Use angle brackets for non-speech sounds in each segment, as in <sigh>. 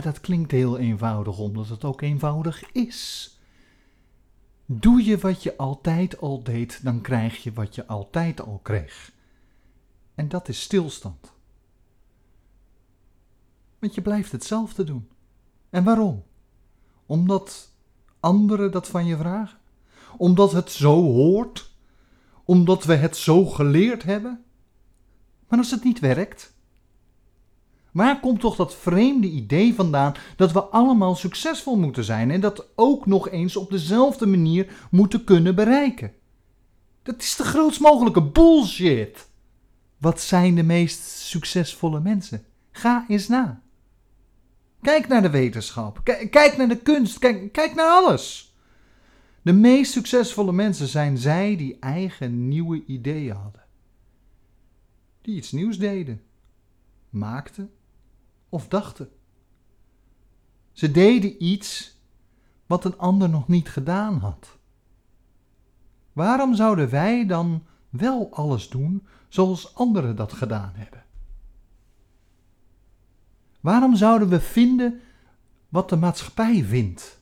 dat klinkt heel eenvoudig, omdat het ook eenvoudig is. Doe je wat je altijd al deed, dan krijg je wat je altijd al kreeg. En dat is stilstand. Want je blijft hetzelfde doen. En waarom? Omdat anderen dat van je vragen? Omdat het zo hoort? Omdat we het zo geleerd hebben? Maar als het niet werkt, Waar komt toch dat vreemde idee vandaan dat we allemaal succesvol moeten zijn en dat ook nog eens op dezelfde manier moeten kunnen bereiken? Dat is de grootst mogelijke bullshit. Wat zijn de meest succesvolle mensen? Ga eens na. Kijk naar de wetenschap, kijk naar de kunst, kijk, naar alles. De meest succesvolle mensen zijn zij die eigen nieuwe ideeën hadden. Die iets nieuws deden, maakten of dachten. Ze deden iets wat een ander nog niet gedaan had. Waarom zouden wij dan wel alles doen zoals anderen dat gedaan hebben? Waarom zouden we vinden wat de maatschappij vindt?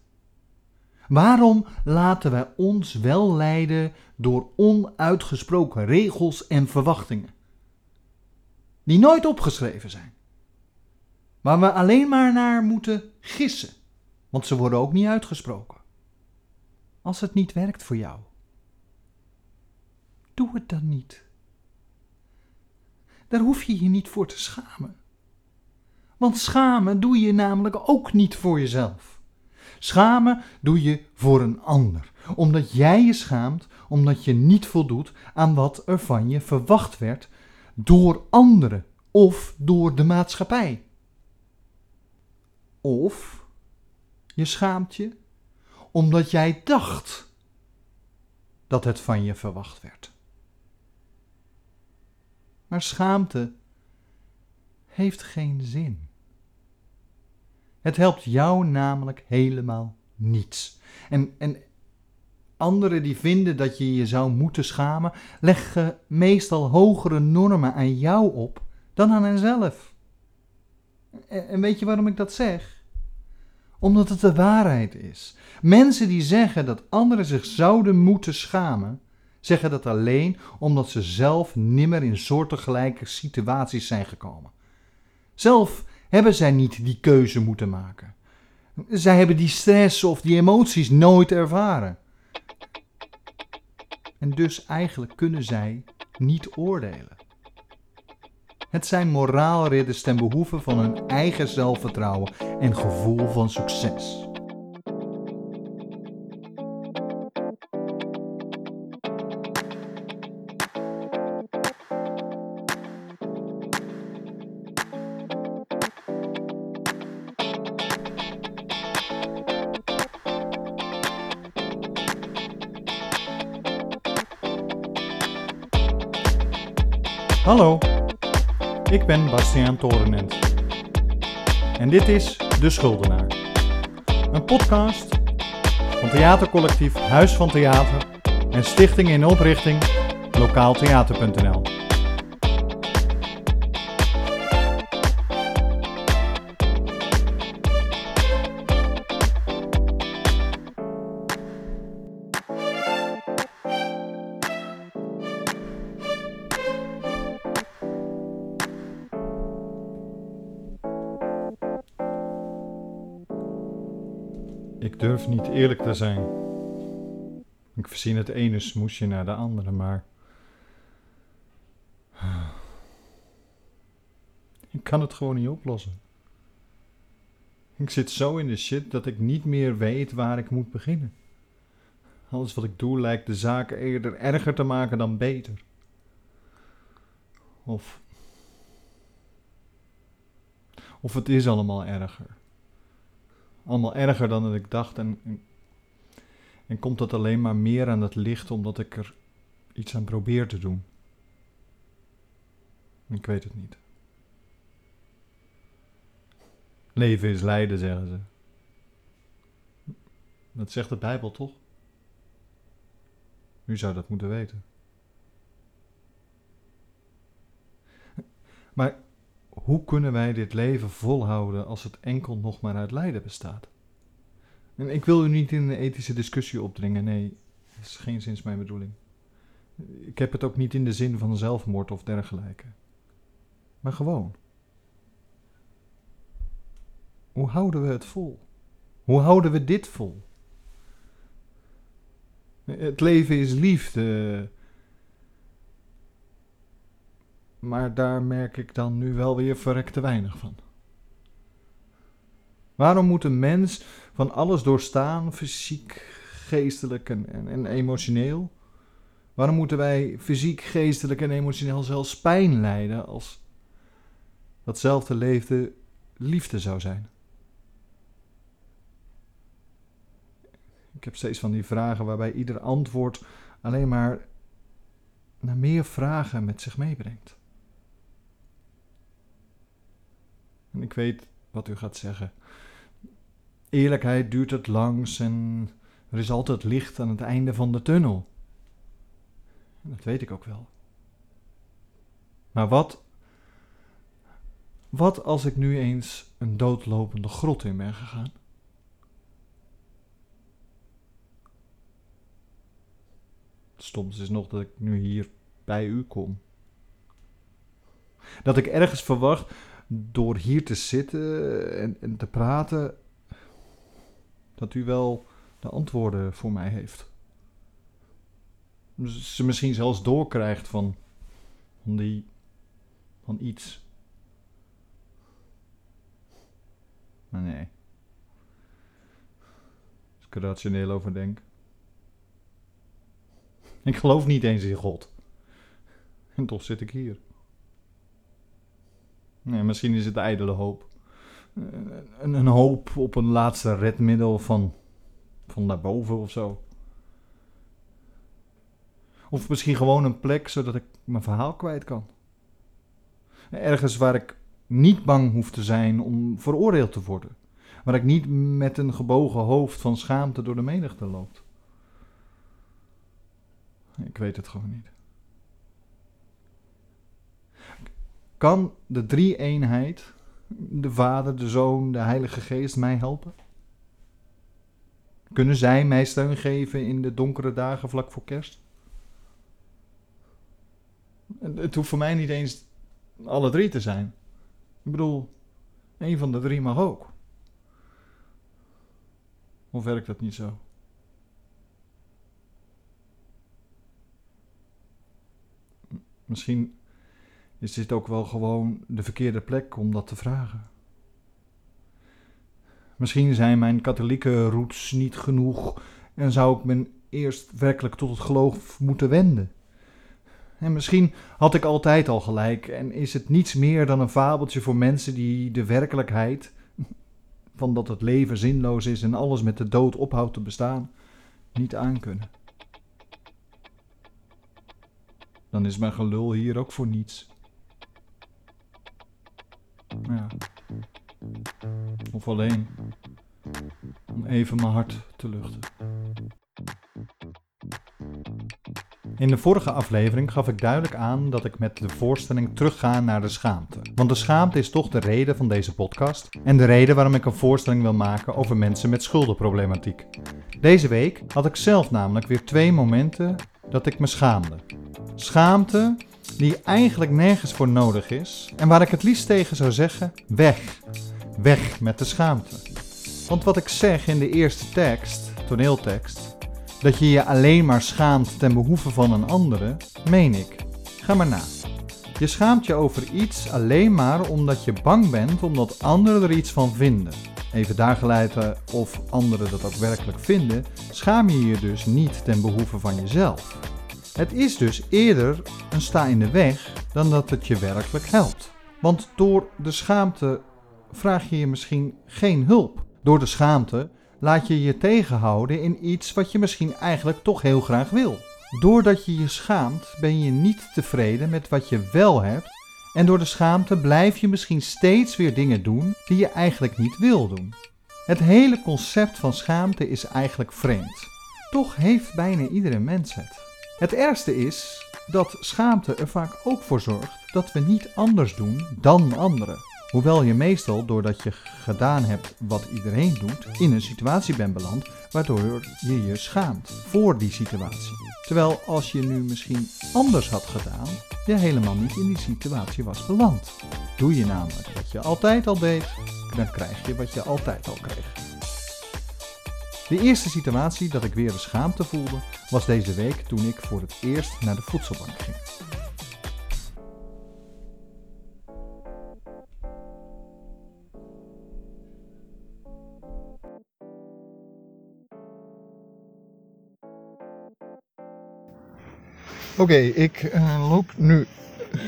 Waarom laten wij ons wel leiden door onuitgesproken regels en verwachtingen, die nooit opgeschreven zijn? Waar we alleen maar naar moeten gissen, want ze worden ook niet uitgesproken. Als het niet werkt voor jou, doe het dan niet. Daar hoef je je niet voor te schamen. Want schamen doe je namelijk ook niet voor jezelf. Schamen doe je voor een ander, omdat jij je schaamt, omdat je niet voldoet aan wat er van je verwacht werd door anderen of door de maatschappij. Of je schaamt je omdat jij dacht dat het van je verwacht werd. Maar schaamte heeft geen zin. Het helpt jou namelijk helemaal niets. En, en anderen die vinden dat je je zou moeten schamen, leggen meestal hogere normen aan jou op dan aan henzelf. En, en weet je waarom ik dat zeg? Omdat het de waarheid is. Mensen die zeggen dat anderen zich zouden moeten schamen, zeggen dat alleen omdat ze zelf nimmer in soortgelijke situaties zijn gekomen. Zelf hebben zij niet die keuze moeten maken. Zij hebben die stress of die emoties nooit ervaren. En dus eigenlijk kunnen zij niet oordelen. Het zijn moraalridders ten behoeve van hun eigen zelfvertrouwen en gevoel van succes. Hallo. Ik ben Bastiaan Torenent. En dit is De Schuldenaar. Een podcast van theatercollectief Huis van Theater en stichting in oprichting lokaaltheater.nl. eerlijk te zijn. Ik verzin het ene smoesje naar de andere, maar. Ik kan het gewoon niet oplossen. Ik zit zo in de shit dat ik niet meer weet waar ik moet beginnen. Alles wat ik doe lijkt de zaken eerder erger te maken dan beter. Of. Of het is allemaal erger allemaal erger dan dat ik dacht. En, en, en komt dat alleen maar meer aan het licht omdat ik er iets aan probeer te doen? Ik weet het niet. Leven is lijden, zeggen ze. Dat zegt de Bijbel toch? U zou dat moeten weten. Maar hoe kunnen wij dit leven volhouden als het enkel nog maar uit lijden bestaat? En ik wil u niet in een ethische discussie opdringen, nee, dat is geen zins mijn bedoeling. Ik heb het ook niet in de zin van zelfmoord of dergelijke. Maar gewoon. Hoe houden we het vol? Hoe houden we dit vol? Het leven is liefde. Maar daar merk ik dan nu wel weer verrekte weinig van. Waarom moet een mens van alles doorstaan, fysiek, geestelijk en, en, emotioneel? Waarom moeten wij fysiek, geestelijk en emotioneel zelfs pijn lijden als datzelfde leefde liefde zou zijn? Ik heb steeds van die vragen waarbij ieder antwoord alleen maar naar meer vragen met zich meebrengt. Ik weet wat u gaat zeggen. Eerlijkheid duurt het langs en er is altijd licht aan het einde van de tunnel. En dat weet ik ook wel. Maar wat, wat als ik nu eens een doodlopende grot in ben gegaan? Het stomste is nog dat ik nu hier bij u kom. Dat ik ergens verwacht door hier te zitten en, en te praten, dat u wel de antwoorden voor mij heeft. Ze misschien zelfs doorkrijgt van, van, die, van iets. Maar nee. Als ik er rationeel over denk. Ik geloof niet eens in God. En toch zit ik hier. Nee, misschien is het ijdele hoop. Een, een hoop op een laatste redmiddel van, van daarboven of zo. Of misschien gewoon een plek zodat ik mijn verhaal kwijt kan. Ergens waar ik niet bang hoef te zijn om veroordeeld te worden. Waar ik niet met een gebogen hoofd van schaamte door de menigte loop. Ik weet het gewoon niet. Kan de drie-eenheid, de Vader, de Zoon, de Heilige Geest, mij helpen? Kunnen zij mij steun geven in de donkere dagen vlak voor kerst? Het hoeft voor mij niet eens alle drie te zijn. Ik bedoel, een van de drie mag ook. Of werkt dat niet zo? Misschien is dit ook wel gewoon de verkeerde plek om dat te vragen. Misschien zijn mijn katholieke roots niet genoeg en zou ik me eerst werkelijk tot het geloof moeten wenden. En misschien had ik altijd al gelijk en is het niets meer dan een fabeltje voor mensen die de werkelijkheid, van dat het leven zinloos is en alles met de dood ophoudt te bestaan, niet aankunnen. Dan is mijn gelul hier ook voor niets. Ja. Of alleen om even mijn hart te luchten. In de vorige aflevering gaf ik duidelijk aan dat ik met de voorstelling terugga naar de schaamte. Want de schaamte is toch de reden van deze podcast en de reden waarom ik een voorstelling wil maken over mensen met schuldenproblematiek. Deze week had ik zelf namelijk weer twee momenten dat ik me schaamde. Schaamte die eigenlijk nergens voor nodig is en waar ik het liefst tegen zou zeggen: weg. Weg met de schaamte. Want wat ik zeg in de eerste tekst, toneeltekst, dat je je alleen maar schaamt ten behoeve van een andere, meen ik. Ga maar na. Je schaamt je over iets alleen maar omdat je bang bent omdat anderen er iets van vinden. Even daar geleiden of anderen dat ook werkelijk vinden, schaam je je dus niet ten behoeve van jezelf. Het is dus eerder een sta in de weg dan dat het je werkelijk helpt. Want door de schaamte vraag je je misschien geen hulp. Door de schaamte laat je je tegenhouden in iets wat je misschien eigenlijk toch heel graag wil. Doordat je je schaamt ben je niet tevreden met wat je wel hebt en door de schaamte blijf je misschien steeds weer dingen doen die je eigenlijk niet wil doen. Het hele concept van schaamte is eigenlijk vreemd. Toch heeft bijna iedere mens het. Het ergste is dat schaamte er vaak ook voor zorgt dat we niet anders doen dan anderen. Hoewel je meestal, doordat je gedaan hebt wat iedereen doet, in een situatie bent beland waardoor je je schaamt voor die situatie. Terwijl als je nu misschien anders had gedaan, je helemaal niet in die situatie was beland. Doe je namelijk wat je altijd al deed, dan krijg je wat je altijd al kreeg. De eerste situatie dat ik weer de schaamte voelde, was deze week toen ik voor het eerst naar de voedselbank ging. Oké, ik eh, loop nu,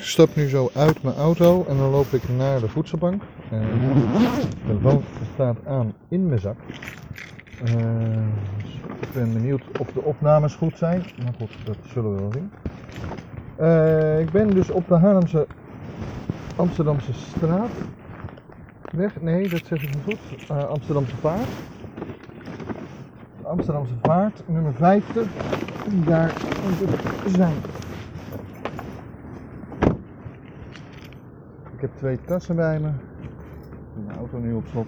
stap nu zo uit mijn auto en dan loop ik naar de voedselbank. Uh, de telefoon staat aan in mijn zak. Eh, ik ben benieuwd of de opnames goed zijn. Maar goed, dat zullen we wel zien. Eh, ik ben dus op de Haarlemse Amsterdamse straat. Weg, nee, dat zeg ik niet goed. Eh, Amsterdamse Vaart. Amsterdamse Vaart, nummer 50. En daar moet het zijn. Ik heb twee tassen bij me. Mijn auto nu op slot.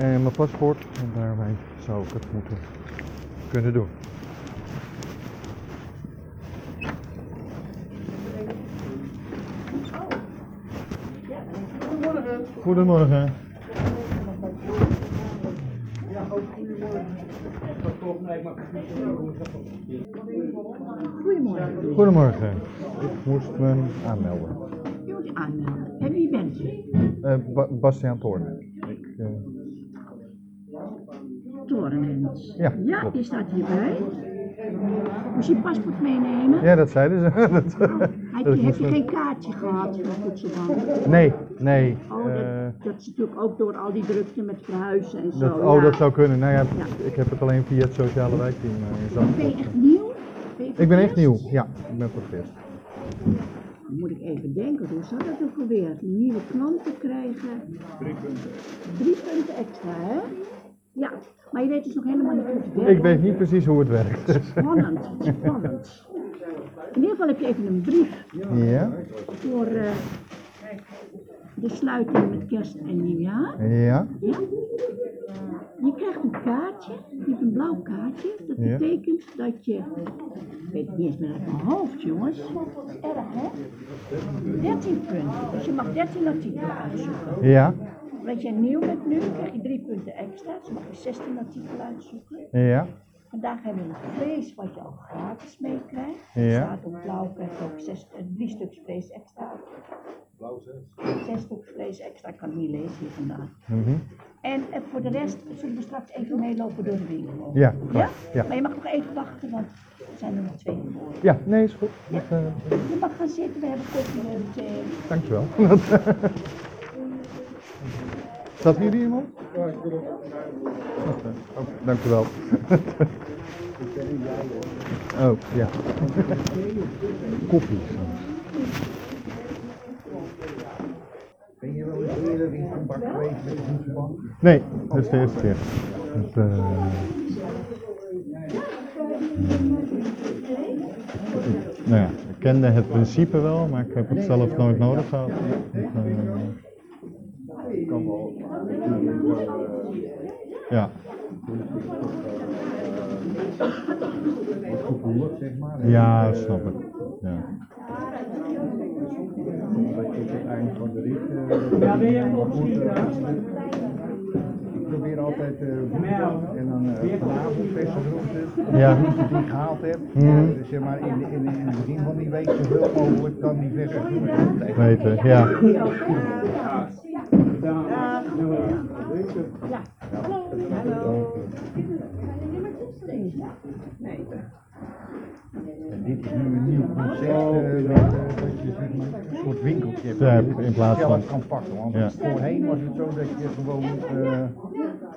En mijn paspoort. En daarmee zou ik het moeten kunnen doen. Goedemorgen. Goedemorgen. Goedemorgen. Ik moest me aanmelden. Je moet je aanmelden. En wie bent u? Eh, Ba- Bastiaan Toorn. Ja, Ja, klopt. die staat hierbij. Moest je paspoort meenemen? ja, dat zeiden ze. <laughs> Dat- Heb dat je, heb je geen kaartje gehad voor de voedselbank? Nee, nee. Oh, eh, dat, dat is natuurlijk ook door al die drukte met verhuizen en zo. dat, oh, ja. dat zou kunnen. Nou ja, Ja. ik heb het alleen via het sociale wijkteam eh, in Ben je echt nieuw? Ben je Ik ben echt nieuw. Ja, ik ben voor het eerst. Dan moet ik even denken, hoe zou dat ook alweer? Nieuwe klanten krijgen. Drie punten. Drie punten extra, hè? Ja, maar je weet dus nog helemaal niet hoe het werkt. Ik weet niet precies hoe het werkt. Spannend, spannend. In ieder geval heb je even een brief Ja, voor eh, de sluiting met kerst en nieuwjaar. ja, Ja? Je krijgt een kaartje, je hebt een blauw kaartje. Dat Ja. betekent dat je, ik weet het niet eens meer uit mijn hoofd jongens. Dat is erg hè? 13 punten, dus je mag 13 artikelen uitzoeken. ja, Als jij nieuw bent nu, krijg je 3 punten extra, dus mag je 16 artikelen uitzoeken. ja, Vandaag hebben we een vlees wat je al gratis meekrijgt. Ja. Er staat op blauw krijg je ook zes, eh, drie stuks vlees extra. Zes stuks vlees extra, ik kan het niet lezen hier vandaag. mhm. En eh, voor de rest zullen we straks even meelopen door de winkel. ja, Ja? Maar je mag nog even wachten, want er zijn er nog twee geboren. ja, nee, is goed. Dat, eh, Je mag gaan zitten, we hebben koffie, we hebben thee. dankjewel. <laughs> Staat hier iemand? Ja, ik wil oh, Dankjewel. oh, ja. Koffie. Ben je wel eens eerder in contact geweest met de voedselbank? Nee, dat is de eerste keer. Het, eh, nou ja, ik kende het principe wel, maar ik heb het zelf nooit nodig gehad. Eh, Kan wel. Ja, Gevoelig, zeg maar. ja, snap ik. Ja. Dat je het eind van de rit. ja, ben je goed? Ik probeer altijd eh woensdag en dan eh, vanavond verse groenten. Ja. groenten die ik gehaald heb. Mhm. Dus zeg maar in, in, in het begin van die week zoveel mogelijk dan die verse groenten tegen. Weten, ja. En dit is nu een nieuw concept. eh, dat, eh, dat je een soort winkeltje hebt. Ja, waar je in plaats zelf van- kan pakken. Want Ja. voorheen was het zo dat je gewoon eh,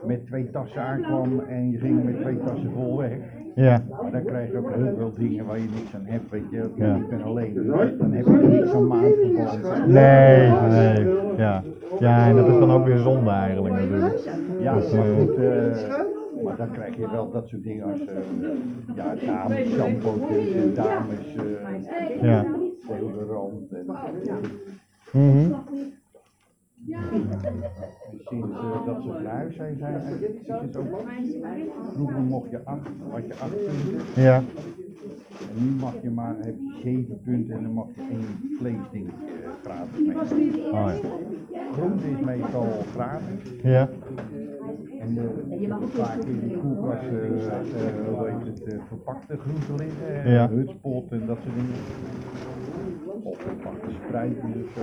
met twee tassen aankwam en je ging met twee tassen vol weg. Ja, Maar dan krijg je ook heel veel dingen waar je niks aan hebt, weet je. Ja. Je bent alleen, dan heb je niks aan maandverband. nee, nee, ja. Ja, en dat is dan ook weer zonde eigenlijk natuurlijk. Ja, Dus, maar eh, goed, eh, maar dan krijg je wel dat soort dingen als uh, ja, dames en dames uh, Ja. deodorant. En, Mhm. sinds uh, dat ze verhuisd zijn, zijn is het ook, vroeger mocht je acht, had je acht punten. Ja. En nu mag je maar, heb je zeven punten en dan mag je één vleesding uh, gratis mee. Oh, ja. Groente is meestal gratis. Ja. En uh, je hebt vaak in de koelkast uh, uh, hoe heet het, uh, verpakte groenten liggen, Ja. hutspot en dat soort dingen. Of verpakte spruitjes of zo.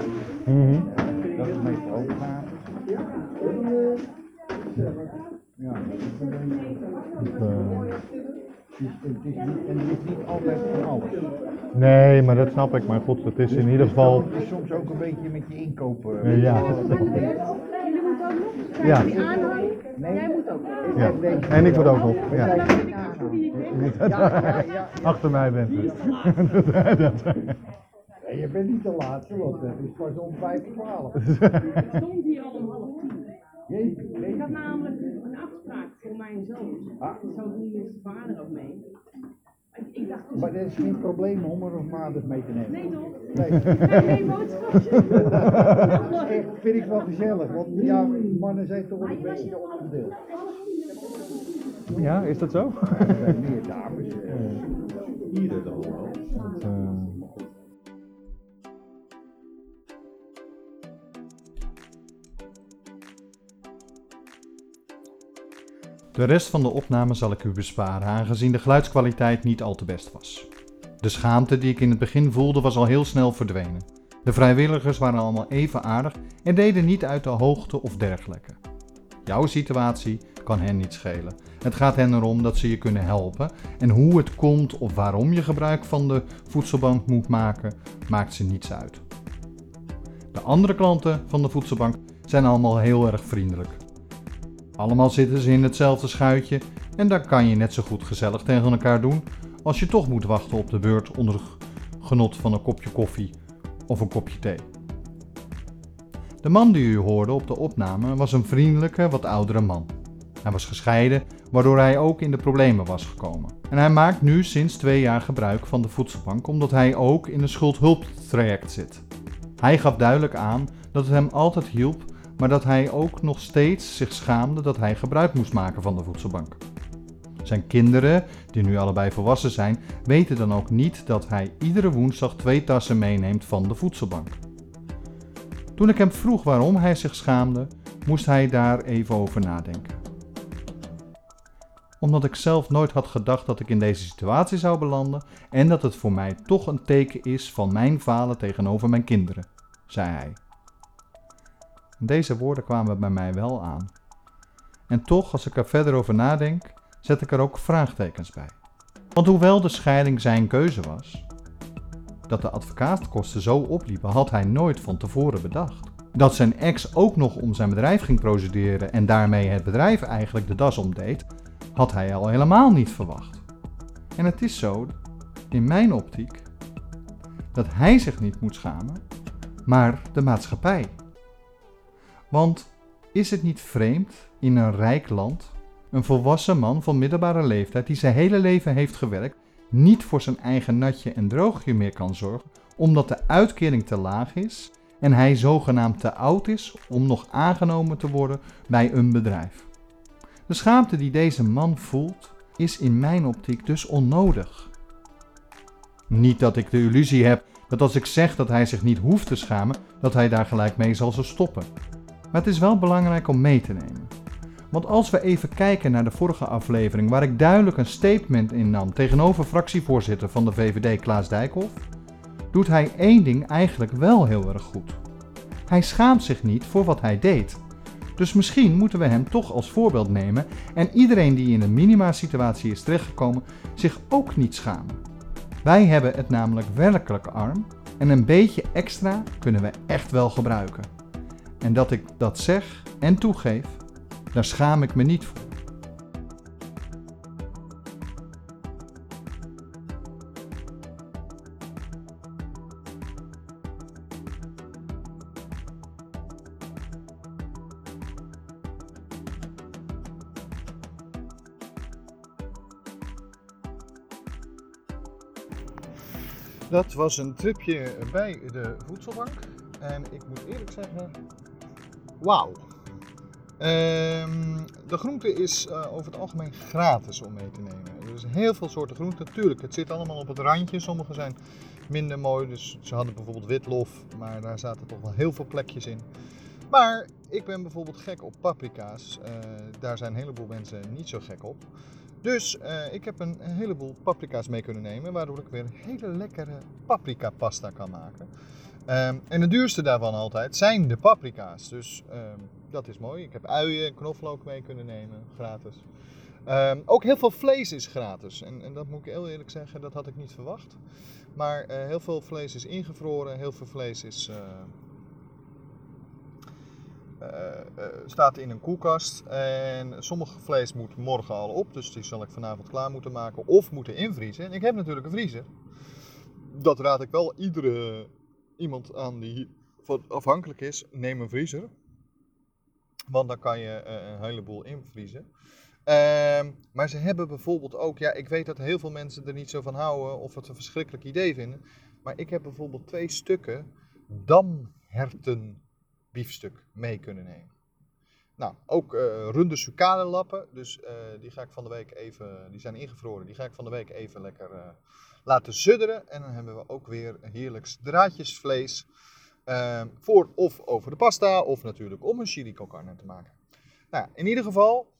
Mhm. Dat Ja, dat is een beetje- het is, het is niet, en het is niet altijd van alles. nee, maar dat snap ik. Maar goed, het is in ieder geval. Het is soms ook een beetje met je inkopen. Ja. Ja. Nee. jij moet ook. ja. En ik moet ook ja, ja. <laughs> Achter mij bent u. <laughs> <laughs> Dat- Ja, je bent niet de laatste, want het is pas om vijf voor twaalf. <laughs> Ik stond hier al om half tien. Ik had namelijk een afspraak voor mijn zoon. Ah. Ik zou doen met zijn vader ook mee. Ik, ik dacht dus, Maar dat is geen probleem om er of vaders mee te nemen. nee toch? Nee. Geen boodschapje. <laughs> Dat is echt, vind ik wel gezellig, want ja, mannen zijn toch een beetje onderverdeeld. Ja, is dat zo? Er zijn meer dames. eh, Hier dan wel. De rest van de opname zal ik u besparen, aangezien de geluidskwaliteit niet al te best was. De schaamte die ik in het begin voelde was al heel snel verdwenen. De vrijwilligers waren allemaal even aardig en deden niet uit de hoogte of dergelijke. Jouw situatie kan hen niet schelen. Het gaat hen erom dat ze je kunnen helpen en hoe het komt of waarom je gebruik van de voedselbank moet maken, maakt ze niets uit. De andere klanten van de voedselbank zijn allemaal heel erg vriendelijk. Allemaal zitten ze in hetzelfde schuitje en daar kan je net zo goed gezellig tegen elkaar doen als je toch moet wachten op de beurt onder genot van een kopje koffie of een kopje thee. De man die u hoorde op de opname was een vriendelijke, wat oudere man. Hij was gescheiden, waardoor hij ook in de problemen was gekomen. En hij maakt nu sinds twee jaar gebruik van de voedselbank omdat hij ook in een schuldhulptraject zit. Hij gaf duidelijk aan dat het hem altijd hielp maar dat hij ook nog steeds zich schaamde dat hij gebruik moest maken van de voedselbank. Zijn kinderen, die nu allebei volwassen zijn, weten dan ook niet dat hij iedere woensdag twee tassen meeneemt van de voedselbank. Toen ik hem vroeg waarom hij zich schaamde, moest hij daar even over nadenken. Omdat ik zelf nooit had gedacht dat ik in deze situatie zou belanden en dat het voor mij toch een teken is van mijn falen tegenover mijn kinderen, zei hij. Deze woorden kwamen bij mij wel aan. En toch, als ik er verder over nadenk, zet ik er ook vraagtekens bij. Want hoewel de scheiding zijn keuze was, dat de advocaatkosten zo opliepen, had hij nooit van tevoren bedacht. Dat zijn ex ook nog om zijn bedrijf ging procederen en daarmee het bedrijf eigenlijk de das omdeed, had hij al helemaal niet verwacht. En het is zo, in mijn optiek, dat hij zich niet moet schamen, maar de maatschappij. Want is het niet vreemd in een rijk land een volwassen man van middelbare leeftijd die zijn hele leven heeft gewerkt, niet voor zijn eigen natje en droogje meer kan zorgen, omdat de uitkering te laag is en hij zogenaamd te oud is om nog aangenomen te worden bij een bedrijf? De schaamte die deze man voelt, is in mijn optiek dus onnodig. Niet dat ik de illusie heb dat als ik zeg dat hij zich niet hoeft te schamen, dat hij daar gelijk mee zal stoppen. Maar het is wel belangrijk om mee te nemen. Want als we even kijken naar de vorige aflevering, waar ik duidelijk een statement innam tegenover fractievoorzitter van de VVD Klaas Dijkhoff, doet hij één ding eigenlijk wel heel erg goed. Hij schaamt zich niet voor wat hij deed. Dus misschien moeten we hem toch als voorbeeld nemen en iedereen die in een minima-situatie is terechtgekomen zich ook niet schamen. Wij hebben het namelijk werkelijk arm en een beetje extra kunnen we echt wel gebruiken. En dat ik dat zeg en toegeef, daar schaam ik me niet voor. Dat was een tripje bij de voedselbank. En ik moet eerlijk zeggen, wauw. Ehm, de groente is eh, over het algemeen gratis om mee te nemen. Er is heel veel soorten groenten. Natuurlijk, het zit allemaal op het randje. Sommige zijn minder mooi. Dus ze hadden bijvoorbeeld witlof, maar daar zaten toch wel heel veel plekjes in. Maar ik ben bijvoorbeeld gek op paprika's. Eh, daar zijn een heleboel mensen niet zo gek op. Dus eh, ik heb een heleboel paprika's mee kunnen nemen, waardoor ik weer een hele lekkere paprika pasta kan maken. Ehm, en de duurste daarvan altijd zijn de paprika's. Dus ehm, dat is mooi. Ik heb uien en knoflook mee kunnen nemen, gratis. Ehm, ook heel veel vlees is gratis. En, en, dat moet ik heel eerlijk zeggen, dat had ik niet verwacht. Maar eh, heel veel vlees is ingevroren, heel veel vlees is, eh, eh, staat in een koelkast. En sommige vlees moet morgen al op, dus die zal ik vanavond klaar moeten maken of moeten invriezen. En ik heb natuurlijk een vriezer. Dat raad ik wel iedere iemand aan die afhankelijk is, neem een vriezer. Want dan kan je een heleboel invriezen. Ehm, maar ze hebben bijvoorbeeld ook, ja, ik weet dat heel veel mensen er niet zo van houden of het een verschrikkelijk idee vinden. Maar ik heb bijvoorbeeld twee stukken damhertenbiefstuk mee kunnen nemen. Nou, ook uh, runde lappen, dus uh, die ga ik van de week even, die zijn ingevroren, die ga ik van de week even lekker laten sudderen. En dan hebben we ook weer heerlijks draadjesvlees ehm, voor of over de pasta of natuurlijk om een chili carne te maken. Nou, in ieder geval,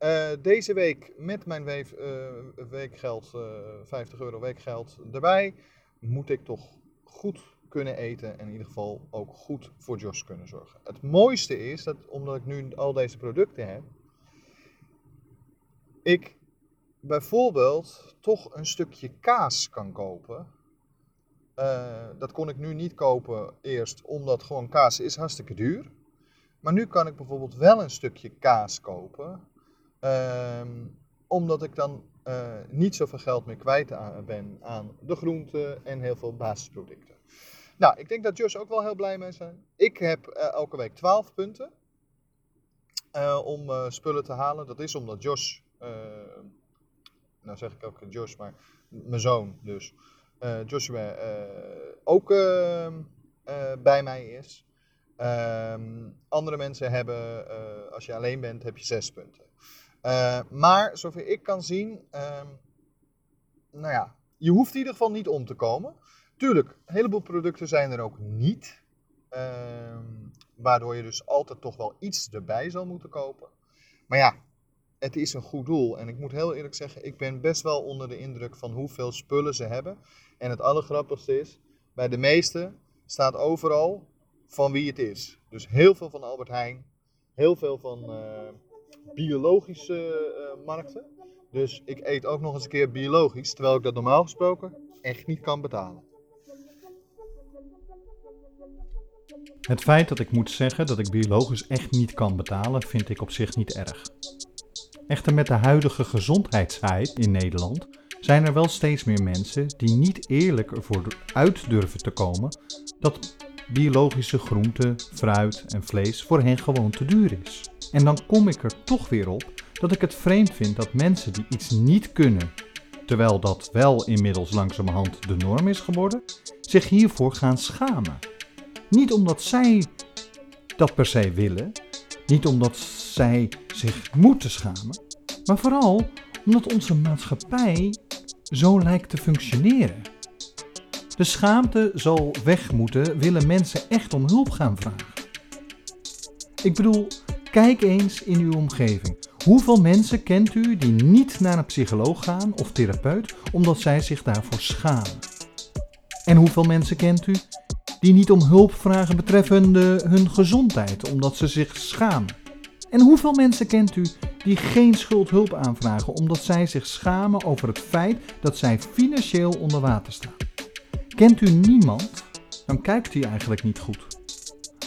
uh, deze week met mijn weef, uh, weekgeld, uh, 50 euro weekgeld erbij, moet ik toch goed kunnen eten en in ieder geval ook goed voor Jos kunnen zorgen. Het mooiste is dat omdat ik nu al deze producten heb, ik bijvoorbeeld toch een stukje kaas kan kopen. Uh, dat kon ik nu niet kopen eerst, omdat gewoon kaas is hartstikke duur. Maar nu kan ik bijvoorbeeld wel een stukje kaas kopen Um, omdat ik dan uh, niet zoveel geld meer kwijt ben aan de groenten en heel veel basisproducten. Nou, ik denk dat Jos ook wel heel blij mee zijn. Ik heb uh, elke week 12 punten om spullen te halen. Dat is omdat Jos, nou zeg ik ook Jos, maar mijn zoon dus, Joshua, ook ehm, bij mij is. Um, andere mensen hebben, als je alleen bent, heb je 6 punten. Uh, maar zover ik kan zien, uh, nou ja, je hoeft in ieder geval niet om te komen. Tuurlijk, een heleboel producten zijn er ook niet. Uh, waardoor je dus altijd toch wel iets erbij zal moeten kopen. Maar ja, het is een goed doel. En ik moet heel eerlijk zeggen, ik ben best wel onder de indruk van hoeveel spullen ze hebben. En het allergrappigste is, bij de meeste staat overal van wie het is. Dus heel veel van Albert Heijn, heel veel van uh, biologische uh, markten. Dus ik eet ook nog eens een keer biologisch, terwijl ik dat normaal gesproken echt niet kan betalen. Het feit dat ik moet zeggen dat ik biologisch echt niet kan betalen, vind ik op zich niet erg. Echter met de huidige gezondheidsheid in Nederland zijn er wel steeds meer mensen die niet eerlijk ervoor uit durven te komen dat biologische groenten, fruit en vlees voor hen gewoon te duur is. En dan kom ik er toch weer op dat ik het vreemd vind dat mensen die iets niet kunnen, terwijl dat wel inmiddels langzamerhand de norm is geworden, zich hiervoor gaan schamen. Niet omdat zij dat per se willen, niet omdat zij zich moeten schamen, maar vooral omdat onze maatschappij zo lijkt te functioneren. De schaamte zal weg moeten, willen mensen echt om hulp gaan vragen. Ik bedoel, kijk eens in uw omgeving. Hoeveel mensen kent u die niet naar een psycholoog gaan of therapeut omdat zij zich daarvoor schamen? En hoeveel mensen kent u die niet om hulp vragen betreffende hun gezondheid omdat ze zich schamen? En hoeveel mensen kent u die geen schuldhulp aanvragen omdat zij zich schamen over het feit dat zij financieel onder water staan? Kent u niemand, dan kijkt u eigenlijk niet goed.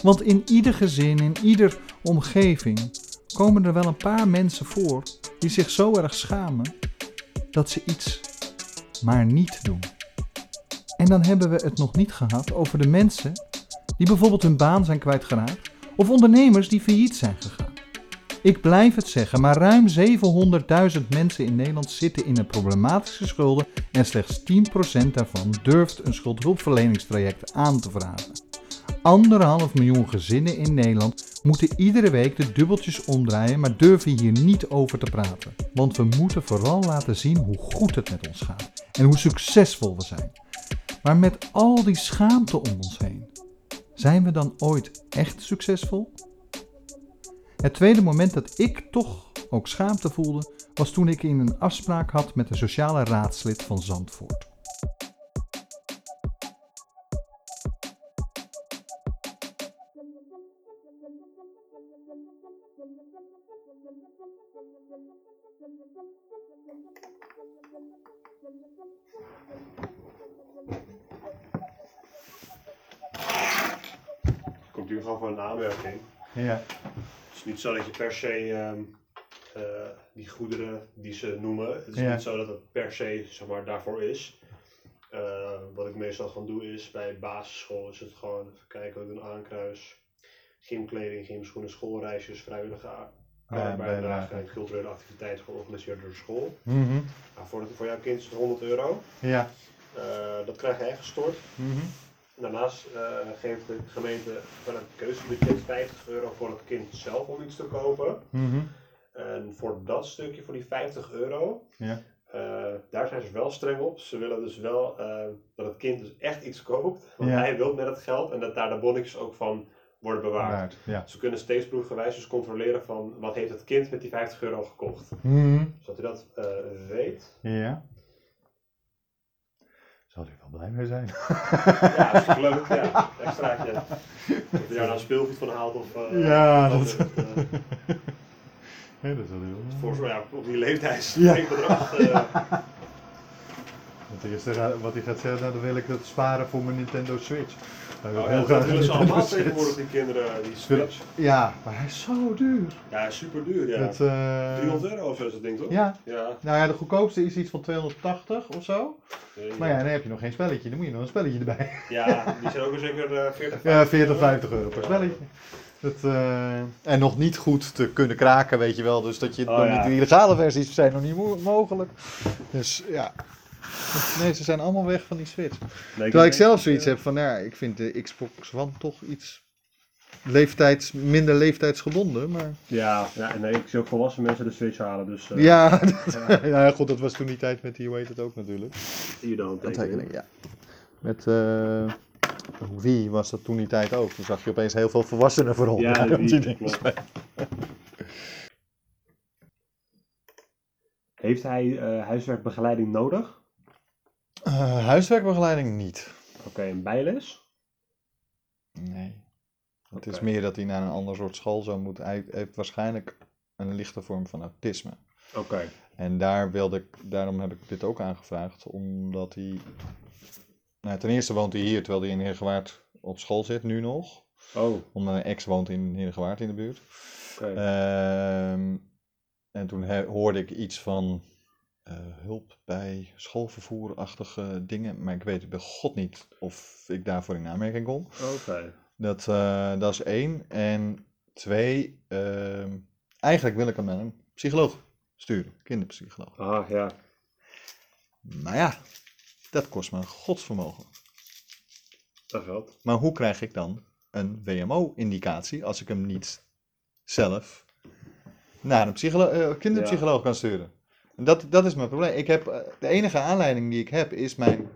Want in ieder gezin, in ieder omgeving, komen er wel een paar mensen voor die zich zo erg schamen dat ze iets maar niet doen. En dan hebben we het nog niet gehad over de mensen die bijvoorbeeld hun baan zijn kwijtgeraakt of ondernemers die failliet zijn gegaan. Ik blijf het zeggen, maar ruim 700.000 mensen in Nederland zitten in een problematische schulden en slechts 10% daarvan durft een schuldhulpverleningstraject aan te vragen. Anderhalf miljoen gezinnen in Nederland moeten iedere week de dubbeltjes omdraaien, maar durven hier niet over te praten. Want we moeten vooral laten zien hoe goed het met ons gaat en hoe succesvol we zijn. Maar met al die schaamte om ons heen, zijn we dan ooit echt succesvol? Het tweede moment dat ik toch ook schaamte voelde, was toen ik in een afspraak had met een sociale raadslid van Zandvoort. Is niet zo dat je per se ehm, eh, die goederen die ze noemen, het is Ja. niet zo dat het per se zeg maar, daarvoor is. Eh, wat ik meestal gewoon doe is bij basisschool is het gewoon even kijken, we doen aankruis, gymkleding, gymschoenen, schoolreisjes, vrijwillige a- Ja, bijdrage bijdrage. en culturele activiteiten georganiseerd door de school. Mhm. Nou, voor, voor jouw kind is het 100 euro. Ja. Eh, dat krijg je echt gestort. Mhm. Daarnaast eh, geeft de gemeente van het keuzebudget 50 euro voor het kind zelf om iets te kopen. Mhm. En voor dat stukje, voor die 50 euro, Ja. eh, daar zijn ze wel streng op. Ze willen dus wel eh, dat het kind dus echt iets koopt. Want Ja. hij wil met het geld en dat daar de bonnetjes ook van worden bewaard. Ja. Ze kunnen steeds proefgewijs dus controleren van wat heeft het kind met die 50 euro gekocht. Mhm. Zodat hij dat weet. Ja. Zal hij wel blij mee zijn? Ja, dat is leuk. Ja, <laughs> extraatje. Of je daar nou speelgoed van haalt of... eh, Ja, dat- eh, <laughs> Ja, dat hij wel. Voor zo'n ja, op die leeftijd <laughs> is het Ja. eh, eerste wat hij gaat zeggen, nou, dan wil ik dat sparen voor mijn Nintendo Switch. Hij wil nou, heel ja, graag dat willen ze allemaal tegenwoordig, die kinderen, die Switch. Ja, maar hij is zo duur. Ja, super duur, ja. Het, eh, 300 euro of zo is het ding, toch? Ja. Ja. Nou ja, de goedkoopste is iets van 280 of zo. Nee, Maar ja, dan heb je nog geen spelletje. Dan moet je nog een spelletje erbij. Ja, die zijn ook zeker eh 40, Ja, 40, 50 euro per spelletje. Dat, eh, en nog niet goed te kunnen kraken, weet je wel. Dus dat je Oh, ja. de illegale versies zijn nog niet mo- mogelijk. Dus ja. <laughs> Nee, ze zijn allemaal weg van die Switch. Terwijl ik zelf zoiets heb van, nou ja, ik vind de Xbox One toch iets leeftijds, minder leeftijdsgebonden. Maar Ja, ja, en nee, ik zie ook volwassen mensen de Switch halen, dus... eh, ja, <laughs> dat, ja, goed, dat was toen die tijd met die, hoe heet het ook natuurlijk. Hier dan Handtekening, ja. Met eh wie was dat toen die tijd ook? Toen zag je opeens heel veel volwassenen vooral. Ja, <laughs> die klopt. Heeft hij eh, huiswerkbegeleiding nodig? Eh, huiswerkbegeleiding niet. Oké, een bijles? Nee. Het is meer dat hij naar een ander soort school zou moeten. Hij heeft waarschijnlijk een lichte vorm van autisme. Oké. En daar wilde ik, daarom heb ik dit ook aangevraagd, omdat hij. Nou, ten eerste woont hij hier terwijl hij in Heergewaard op school zit, nu nog. Oh, Omdat mijn ex woont in Heergewaard in de buurt. oké. Ehm, en toen hoorde ik iets van eh, hulp bij schoolvervoerachtige dingen. Maar ik weet bij god niet of ik daarvoor in aanmerking kom. Oké. Dat, eh, dat is één. En twee, ehm, eigenlijk wil ik hem naar een psycholoog sturen. Kinderpsycholoog. Ah, ja. Maar ja, dat kost me een godsvermogen. Dat geld. Maar hoe krijg ik dan een WMO-indicatie als ik hem niet zelf naar een eh, kinderpsycholoog kan sturen? Dat, dat is mijn probleem. Ik heb, eh, de enige aanleiding die ik heb is mijn,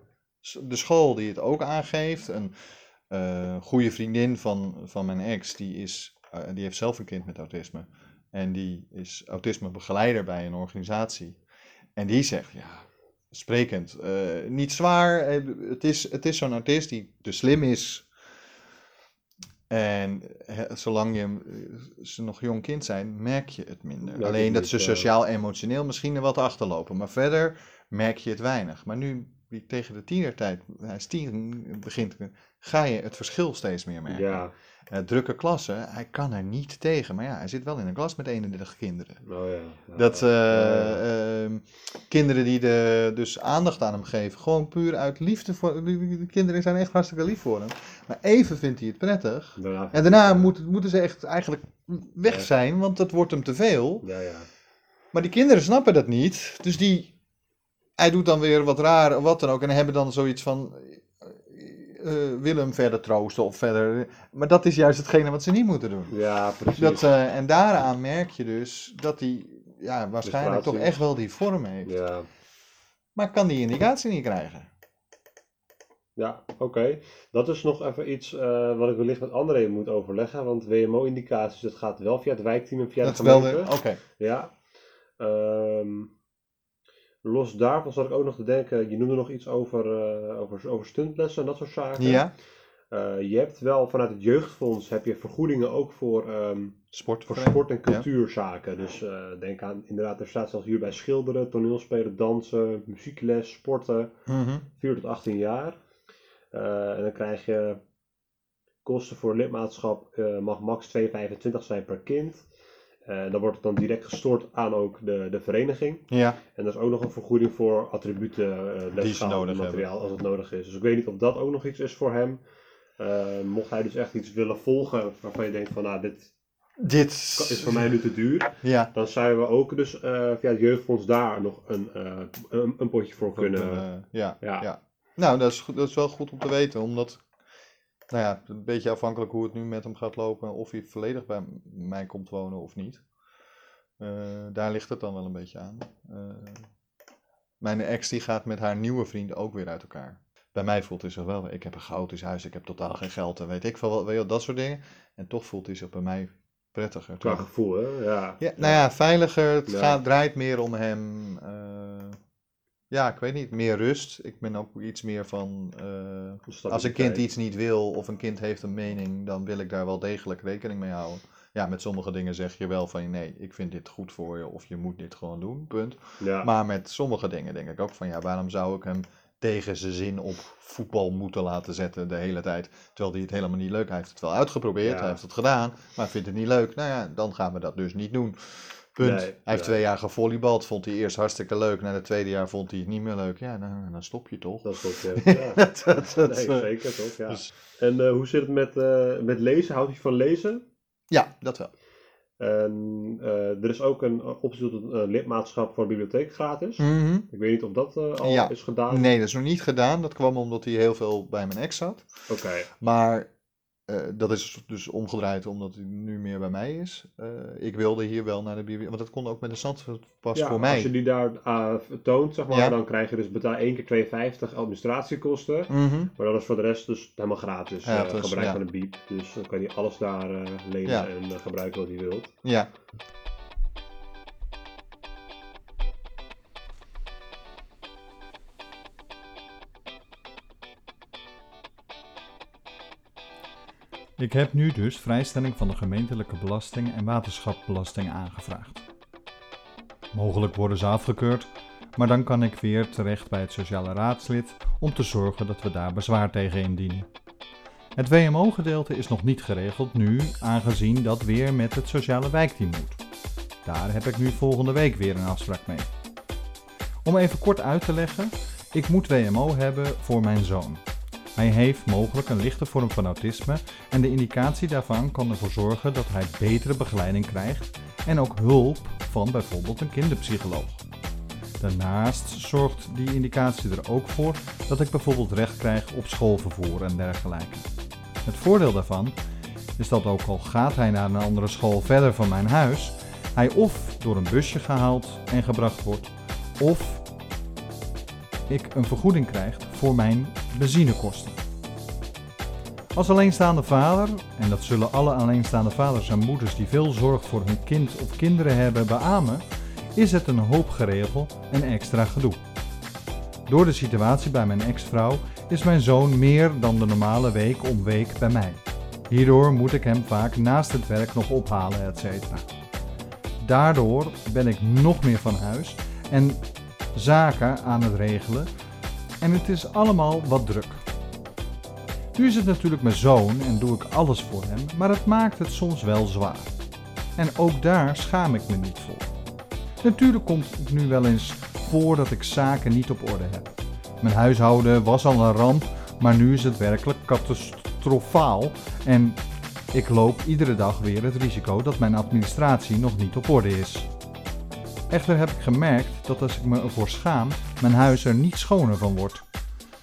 de school die het ook aangeeft. Een eh, goede vriendin van, van mijn ex, die, is, eh, die heeft zelf een kind met autisme. En die is autismebegeleider bij een organisatie. En die zegt, ja, sprekend, niet zwaar. Het is, het is zo'n autist die te slim is. En zolang je, eh, ze nog jong kind zijn, merk je het minder. Ja, Alleen dat ze eh, sociaal-emotioneel misschien er wat achterlopen. Maar verder merk je het weinig. Maar nu, tegen de tienertijd, hij is tien, begint, ga je het verschil steeds meer merken. Ja, Eh, drukke klassen, hij kan er niet tegen. Maar ja, hij zit wel in een klas met 31 kinderen. nou ja. ja. Dat eh, ehm, kinderen die de, dus aandacht aan hem geven, gewoon puur uit liefde voor. De kinderen zijn echt hartstikke lief voor hem. Maar even vindt hij het prettig. Daarna- En daarna moet, moeten ze echt eigenlijk weg zijn, want het wordt hem te veel. Ja, ja. Maar die kinderen snappen dat niet. Dus die. Hij doet dan weer wat raar, wat dan ook. En hebben dan zoiets van. Eh, eh, wil hem verder troosten of verder. Maar dat is juist hetgene wat ze niet moeten doen. Ja, precies. Dat, eh, en daaraan merk je dus dat hij ja, waarschijnlijk toch echt wel die vorm heeft. Ja, Maar kan die indicatie niet krijgen. ja oké. Dat is nog even iets eh, wat ik wellicht met André moet overleggen. Want WMO-indicaties, dat gaat wel via het wijkteam en via Dat de is wel gemeente. de. Oké. Ja. Ehm, los daarvan zat ik ook nog te denken, je noemde nog iets over, eh, over, over stuntlessen en dat soort zaken. Ja, Eh, je hebt wel vanuit het jeugdfonds heb je vergoedingen ook voor, ehm, sport. voor sport- en cultuurzaken. Dus eh, denk aan, inderdaad, er staat zelfs hierbij schilderen, toneelspelen, dansen, muziekles, sporten. Mhm. 4 tot 18 jaar. En dan krijg je kosten voor lidmaatschap mag max 2,25 zijn per kind. Eh, dan wordt het dan direct gestort aan ook de, de vereniging. Ja, En er is ook nog een vergoeding voor attributen, nodig materiaal als het nodig is. Dus ik weet niet of dat ook nog iets is voor hem. Eh, mocht hij dus echt iets willen volgen waarvan je denkt van nou dit dit is voor mij nu te duur. Ja, Dan zouden we ook dus via het jeugdfonds daar nog een, een, een potje voor kunnen. ja, ja. ja. Nou, dat is, dat is wel goed om te weten, omdat, nou ja, een beetje afhankelijk hoe het nu met hem gaat lopen, of hij volledig bij mij komt wonen of niet. Eh, daar ligt het dan wel een beetje aan. Eh, mijn ex die gaat met haar nieuwe vriend ook weer uit elkaar. Bij mij voelt hij zich wel, ik heb een chaotisch huis, ik heb totaal geen geld en weet ik veel, wat, weet je dat soort dingen. En toch voelt hij zich bij mij prettiger. Qua gevoel, hè? Ja. Ja, nou ja, veiliger. Het Ja. gaat, draait meer om hem. eh, ja, ik weet niet. Meer rust. Ik ben ook iets meer van. eh, als een kind iets niet wil of een kind heeft een mening, dan wil ik daar wel degelijk rekening mee houden. Ja, met sommige dingen zeg je wel van nee, ik vind dit goed voor je of je moet dit gewoon doen, punt. Ja. Maar met sommige dingen denk ik ook van ja, waarom zou ik hem tegen zijn zin op voetbal moeten laten zetten de hele tijd. Terwijl hij het helemaal niet leuk Hij heeft het wel uitgeprobeerd, Ja. hij heeft het gedaan, maar vindt het niet leuk. Nou ja, dan gaan we dat dus niet doen. Punt. Nee, hij heeft twee jaar gevolleybald, vond hij eerst hartstikke leuk. Na het tweede jaar vond hij het niet meer leuk. Ja, nou, dan stop je toch. Dat ook, eh, <laughs> ja. Dat- dat- dat, nee, eh, zeker toch, ja. dus- En eh, hoe zit het met, eh, met lezen? Houdt hij van lezen? ja, dat wel. En eh, er is ook een eh, optie tot een eh, lidmaatschap voor bibliotheek gratis. Mhm. Ik weet niet of dat eh, al Ja. is gedaan. Nee, dat is nog niet gedaan. Dat kwam omdat hij heel veel bij mijn ex zat. Oké, Maar eh, dat is dus omgedraaid omdat hij nu meer bij mij is. Eh, ik wilde hier wel naar de bibliotheek, want dat kon ook met de zandpas ja, voor mij. als je die daar eh, toont, zeg maar, Ja. dan krijg je dus betaal 1 keer 2,50 administratiekosten. Mhm. Maar dat is voor de rest dus helemaal gratis. eh, Gratis, gebruik ja. van de biep. Dus dan kan je alles daar eh, lezen Ja. en eh, gebruiken wat hij wilt. Ja. Ik heb nu dus vrijstelling van de gemeentelijke belasting en waterschapsbelasting aangevraagd. Mogelijk worden ze afgekeurd, maar dan kan ik weer terecht bij het sociale raadslid om te zorgen dat we daar bezwaar tegen indienen. Het WMO-gedeelte is nog niet geregeld nu, aangezien dat weer met het sociale wijkteam moet. Daar heb ik nu volgende week weer een afspraak mee. Om even kort uit te leggen, ik moet WMO hebben voor mijn zoon. Hij heeft mogelijk een lichte vorm van autisme en de indicatie daarvan kan ervoor zorgen dat hij betere begeleiding krijgt en ook hulp van bijvoorbeeld een kinderpsycholoog. Daarnaast zorgt die indicatie er ook voor dat ik bijvoorbeeld recht krijg op schoolvervoer en dergelijke. Het voordeel daarvan is dat ook al gaat hij naar een andere school verder van mijn huis, hij of door een busje gehaald en gebracht wordt, of ik een vergoeding krijg voor mijn benzinekosten. Als alleenstaande vader, en dat zullen alle alleenstaande vaders en moeders die veel zorg voor hun kind of kinderen hebben beamen, is het een hoop geregel en extra gedoe. Door de situatie bij mijn ex-vrouw is mijn zoon meer dan de normale week om week bij mij. Hierdoor moet ik hem vaak naast het werk nog ophalen, etc. Daardoor ben ik nog meer van huis en zaken aan het regelen en het is allemaal wat druk. Nu is het natuurlijk mijn zoon en doe ik alles voor hem, maar het maakt het soms wel zwaar. En ook daar schaam ik me niet voor. Natuurlijk komt het nu wel eens voor dat ik zaken niet op orde heb. Mijn huishouden was al een ramp, maar nu is het werkelijk catastrofaal en ik loop iedere dag weer het risico dat mijn administratie nog niet op orde is. Echter heb ik gemerkt dat als ik me ervoor schaam, mijn huis er niet schoner van wordt.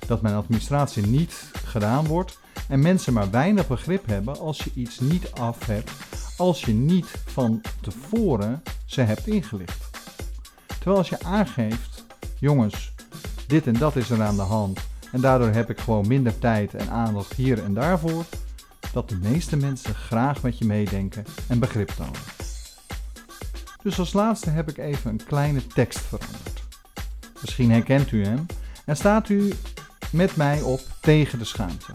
Dat mijn administratie niet gedaan wordt en mensen maar weinig begrip hebben als je iets niet af hebt, als je niet van tevoren ze hebt ingelicht. Terwijl als je aangeeft, jongens, dit en dat is er aan de hand en daardoor heb ik gewoon minder tijd en aandacht hier en daarvoor, dat de meeste mensen graag met je meedenken en begrip tonen. Dus als laatste heb ik even een kleine tekst veranderd. Misschien herkent u hem en staat u met mij op tegen de schaamte.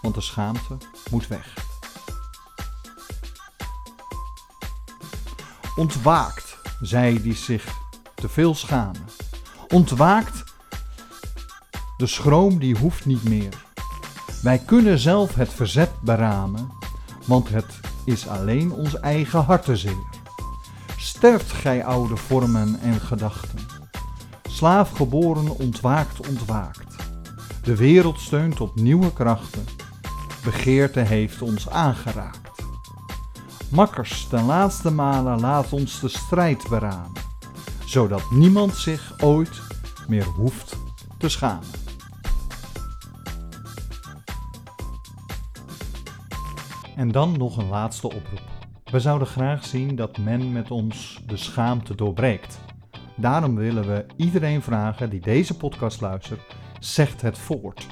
Want de schaamte moet weg. Ontwaakt, zij die zich te veel schamen. Ontwaakt, de schroom die hoeft niet meer. Wij kunnen zelf het verzet beramen, want het is alleen ons eigen hartenzeer. Sterft gij oude vormen en gedachten. Slaaf geboren ontwaakt, ontwaakt. De wereld steunt op nieuwe krachten. Begeerte heeft ons aangeraakt. Makkers, ten laatste malen laat ons de strijd beramen, zodat niemand zich ooit meer hoeft te schamen. En dan nog een laatste oproep. We zouden graag zien dat men met ons de schaamte doorbreekt. Daarom willen we iedereen vragen die deze podcast luistert, zegt het voort.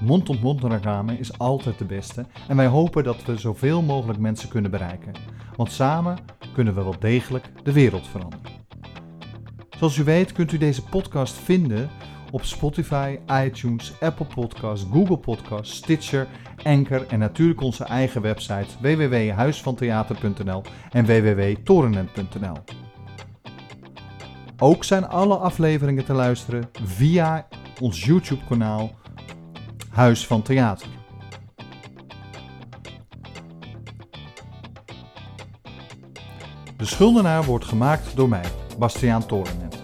Mond-tot-mond reclame is altijd de beste en wij hopen dat we zoveel mogelijk mensen kunnen bereiken. Want samen kunnen we wel degelijk de wereld veranderen. Zoals u weet kunt u deze podcast vinden op Spotify, iTunes, Apple Podcasts, Google Podcasts, Stitcher, Anchor en natuurlijk onze eigen website www.huisvantheater.nl en www.torenent.nl. Ook zijn alle afleveringen te luisteren via ons YouTube-kanaal Huis van Theater. De Schuldenaar wordt gemaakt door mij, Bastiaan Torenent.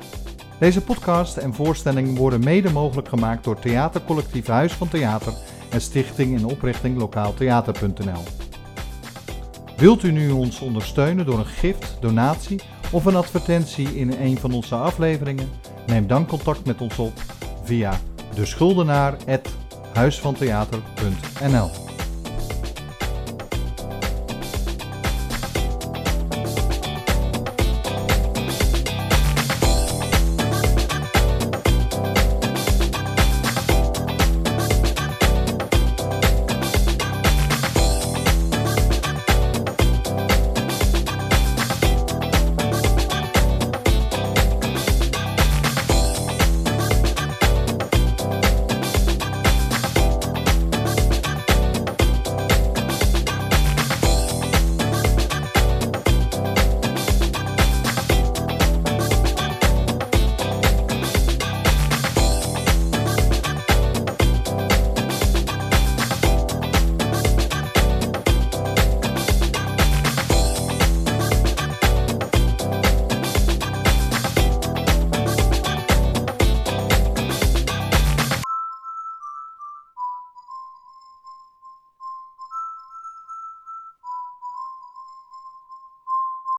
Deze podcast en voorstelling worden mede mogelijk gemaakt door Theatercollectief Huis van Theater en Stichting en Oprichting Lokaal Theater.nl. Wilt u nu ons ondersteunen door een gift, donatie of een advertentie in een van onze afleveringen? Neem dan contact met ons op via de schuldenaar@huisvantheater.nl.